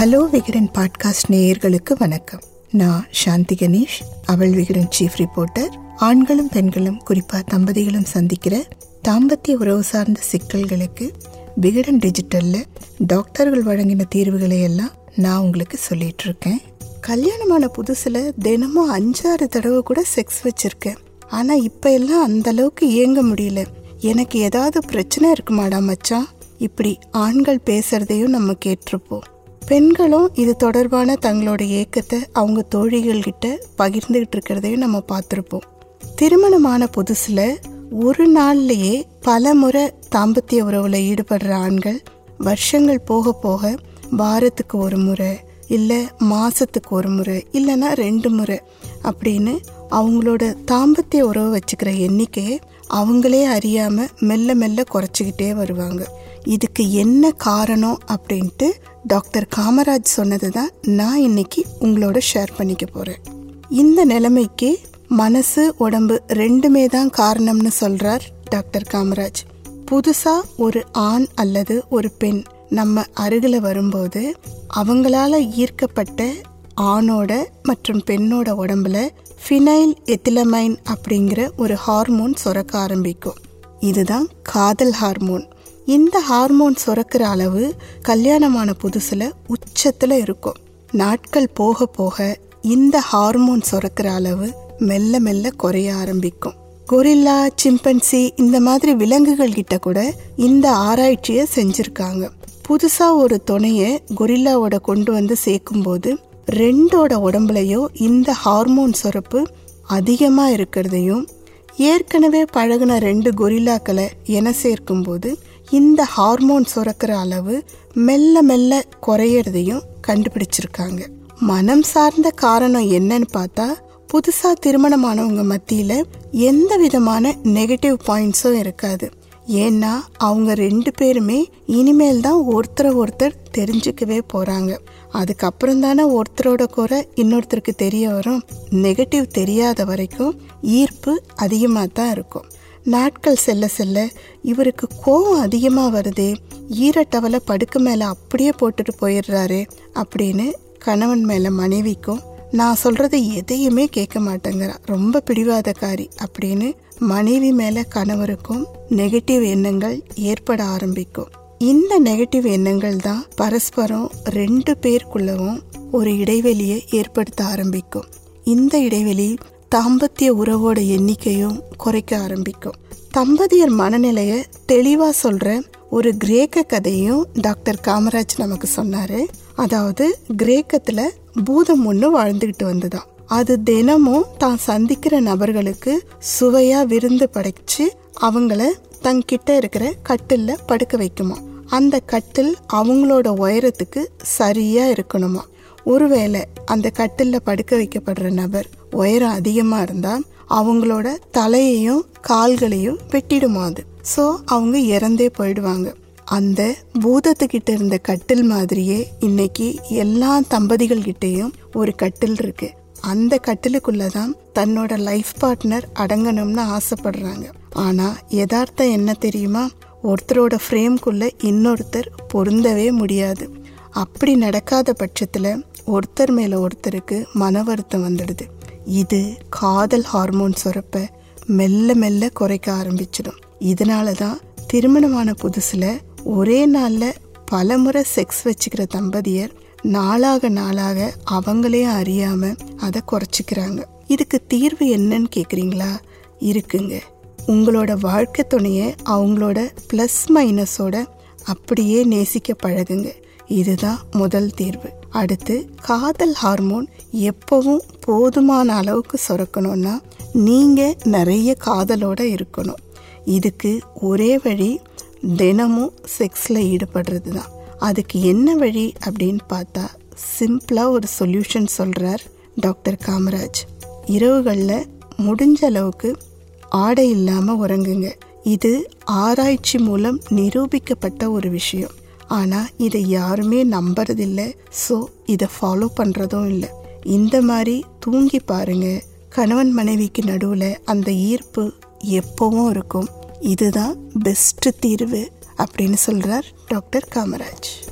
Hello Vikatan podcast நேயர்களுக்கு வணக்கம். நான் சாந்தி கணேஷ் அவள் விகடன் சீஃப் ரிப்போர்ட்டர் ஆண்களும் பெண்களும் குறிப்பாக தம்பதிகளும் சந்திக்கிற தாம்பத்திய உறவு சார்ந்த சிக்கல்களுக்கு விகடன் டிஜிட்டலில் டாக்டர்கள் வழங்கின தீர்வுகளை எல்லாம் நான் உங்களுக்கு சொல்லிட்டு இருக்கேன். கல்யாணமான புதுசில் தினமும் அஞ்சாறு தடவை கூட செக்ஸ் வச்சுருக்கேன். ஆனால் இப்போ எல்லாம் அந்தளவுக்கு இயங்க முடியல. எனக்கு ஏதாவது பிரச்சனை இருக்குமாடா மச்சான்? இப்படி ஆண்கள் பேசுறதையும் நம்ம கேட்டிருப்போம். பெண்களும் இது தொடர்பான தங்களோட ஏக்கத்தை அவங்க தோழிகள்கிட்ட பகிர்ந்துக்கிட்டு பகிர்ந்துகிட்டு இருக்கிறதையும் நம்ம பார்த்துருப்போம். திருமணமான புதுசில் ஒரு நாள்லேயே பல முறை தாம்பத்திய உறவில் ஈடுபடுற ஆண்கள் வருஷங்கள் போக போக வாரத்துக்கு ஒரு முறை இல்லை மாதத்துக்கு ஒரு முறை இல்லைன்னா ரெண்டு முறை அப்படின்னு அவங்களோட தாம்பத்திய உறவு வச்சுக்கிற எண்ணிக்கையை அவங்களே அறியாமல் மெல்ல மெல்ல குறைச்சிக்கிட்டே வருவாங்க. இதுக்கு என்ன காரணம் அப்படின்ட்டு டாக்டர் காமராஜ் சொன்னது தான் நான் இன்னைக்கு உங்களோட ஷேர் பண்ணிக்க போகிறேன் இந்த நிலைமைக்கு மனசு உடம்பு ரெண்டுமே தான் காரணம்னு சொல்கிறார் டாக்டர் காமராஜ். புதுசாக ஒரு ஆண் அல்லது ஒரு பெண் நம்ம அருகில் வரும்போது அவங்களால ஈர்க்கப்பட்ட ஆணோட மற்றும் பெண்ணோட உடம்புல ஃபினைல் எத்திலமைன் அப்படிங்கிற ஒரு ஹார்மோன் சுரக்க ஆரம்பிக்கும். இதுதான் காதல் ஹார்மோன் இந்த ஹார்மோன் சுரக்கிற அளவு கல்யாணமான புதுசில் உச்சத்தில் இருக்கும். நாட்கள் போக போக இந்த ஹார்மோன் சுரக்கிற அளவு மெல்ல மெல்ல குறைய ஆரம்பிக்கும். கொரில்லா சிம்பன்சி இந்த மாதிரி விலங்குகள் கிட்ட கூட இந்த ஆராய்ச்சியை செஞ்சுருக்காங்க. புதுசாக ஒரு துணையை கொரில்லாவோட கொண்டு வந்து சேர்க்கும்போது ரெண்டோட உடம்புலையும் இந்த ஹார்மோன் சுரப்பு அதிகமாக இருக்கிறதையும் ஏற்கனவே பழகின ரெண்டு கொரில்லாக்களை என சேர்க்கும்போது இந்த ஹார்மோன் சுரக்கிற அளவு மெல்ல மெல்ல குறையறதையும் கண்டுபிடிச்சிருக்காங்க. மனம் சார்ந்த காரணம் என்னன்னு பார்த்தா புதுசாக திருமணமானவங்க மத்தியில் எந்த விதமான நெகட்டிவ் பாயிண்ட்ஸும் இருக்காது. ஏன்னா அவங்க ரெண்டு பேருமே இனிமேல் தான் ஒருத்தரை ஒருத்தர் தெரிஞ்சுக்கவே போறாங்க. அதுக்கப்புறம் தானே ஒருத்தரோட குறை இன்னொருத்தருக்கு தெரிய வரும். நெகட்டிவ் தெரியாத வரைக்கும் ஈர்ப்பு அதிகமாக தான் இருக்கும். நாட்கள் செல்ல செல்ல இவருக்கு கோவம் அதிகமாக வருதே ஈரட்டவலை படுக்க மேலே அப்படியே போட்டுட்டு போயிடுறாரு அப்படின்னு கணவன் மேலே மனைவிக்கும் நான் சொல்கிறது எதையுமே கேட்க மாட்டேங்கிறா. ரொம்ப பிடிவாதக்காரி அப்படின்னு மனைவி மேல கணவருக்கும் நெகட்டிவ் எண்ணங்கள் ஏற்பட ஆரம்பிக்கும். இந்த நெகட்டிவ் எண்ணங்கள் தான் பரஸ்பரம் ரெண்டு பேருக்குள்ளவும் ஒரு இடைவெளியை ஏற்படுத்த ஆரம்பிக்கும். இந்த இடைவெளி தாம்பத்திய உறவோட எண்ணிக்கையும் குறைக்க ஆரம்பிக்கும். தம்பதியர் மனநிலைய தெளிவா சொல்ற ஒரு கிரேக்க கதையும் டாக்டர் காமராஜ் நமக்கு சொன்னாரு. அதாவது கிரேக்கத்துல பூதம் ஒன்று வாழ்ந்துகிட்டு வந்துதான் அது தினமும் தான் சந்திக்கிற நபர்களுக்கு சுவையா விருந்து படைச்சு அவங்கள தங்கிட்ட இருக்கிற கட்டில்ல படுக்க வைக்குமா. அந்த கட்டில் அவங்களோட உயரத்துக்கு சரியா இருக்கணுமா. ஒருவேளை அந்த கட்டில்ல படுக்க வைக்கப்படுற நபர் உயரம் அதிகமா இருந்தா அவங்களோட தலையையும் கால்களையும் வெட்டிடுமா அது. ஸோ அவங்க இறந்தே போயிடுவாங்க. அந்த பூதத்துக்கிட்ட இருந்த கட்டில் மாதிரியே இன்னைக்கு எல்லா தம்பதிகள் கிட்டேயும் ஒரு கட்டில் இருக்கு. அந்த கட்டிலுக்குள்ளதான் தன்னோட லைஃப் பார்ட்னர் அடங்கணும்னு ஆசைப்படுறாங்க. ஆனா யதார்த்தம் என்ன தெரியுமா? ஒருத்தரோட ஃப்ரேம்குள்ள இன்னொருத்தர் பொருந்தவே முடியாது. அப்படி நடக்காத பட்சத்துல ஒருத்தர் மேல ஒருத்தருக்கு மன வருத்தம் வந்துடுது. இது காதல் ஹார்மோன் சுரப்ப மெல்ல மெல்ல குறைக்க ஆரம்பிச்சிடும். இதனால தான் திருமணமான புதுசுல ஒரே நாள்ல பல முறை செக்ஸ் வச்சுக்கிற தம்பதியர் நாளாக நாளாக அவங்களே அறியாம அதை குறைச்சிக்கிறாங்க. இதுக்கு தீர்வு என்னன்னு கேட்குறீங்களா இருக்குங்க. உங்களோட வாழ்க்கை துணையை அவங்களோட ப்ளஸ் மைனஸோட அப்படியே நேசிக்க பழகுங்க. இதுதான் முதல் தீர்வு. அடுத்து காதல் ஹார்மோன் எப்பவும் போதுமான அளவுக்கு சுரக்கணும்னா நீங்கள் நிறைய காதலோட இருக்கணும். இதுக்கு ஒரே வழி தினமும் செக்ஸில் ஈடுபடுறது தான் அதுக்கு என்ன வழி அப்படின்னு பார்த்தா சிம்பிளாக ஒரு சொல்யூஷன் சொல்கிறார் டாக்டர் காமராஜ். இரவுகளில் முடிஞ்ச அளவுக்கு ஆடை இல்லாமல் உறங்குங்க. இது ஆராய்ச்சி மூலம் நிரூபிக்கப்பட்ட ஒரு விஷயம். ஆனால் இதை யாருமே நம்புறதில்லை. ஸோ இதை ஃபாலோ பண்ணுறதும் இல்லை. இந்த மாதிரி தூங்கி பாருங்க. கணவன் மனைவிக்கு நடுவில் அந்த ஈர்ப்பு எப்பவும் இருக்கும். இதுதான் பெஸ்ட் தீர்வு அப்படின்னு சொல்கிறார் டாக்டர் காமராஜ்.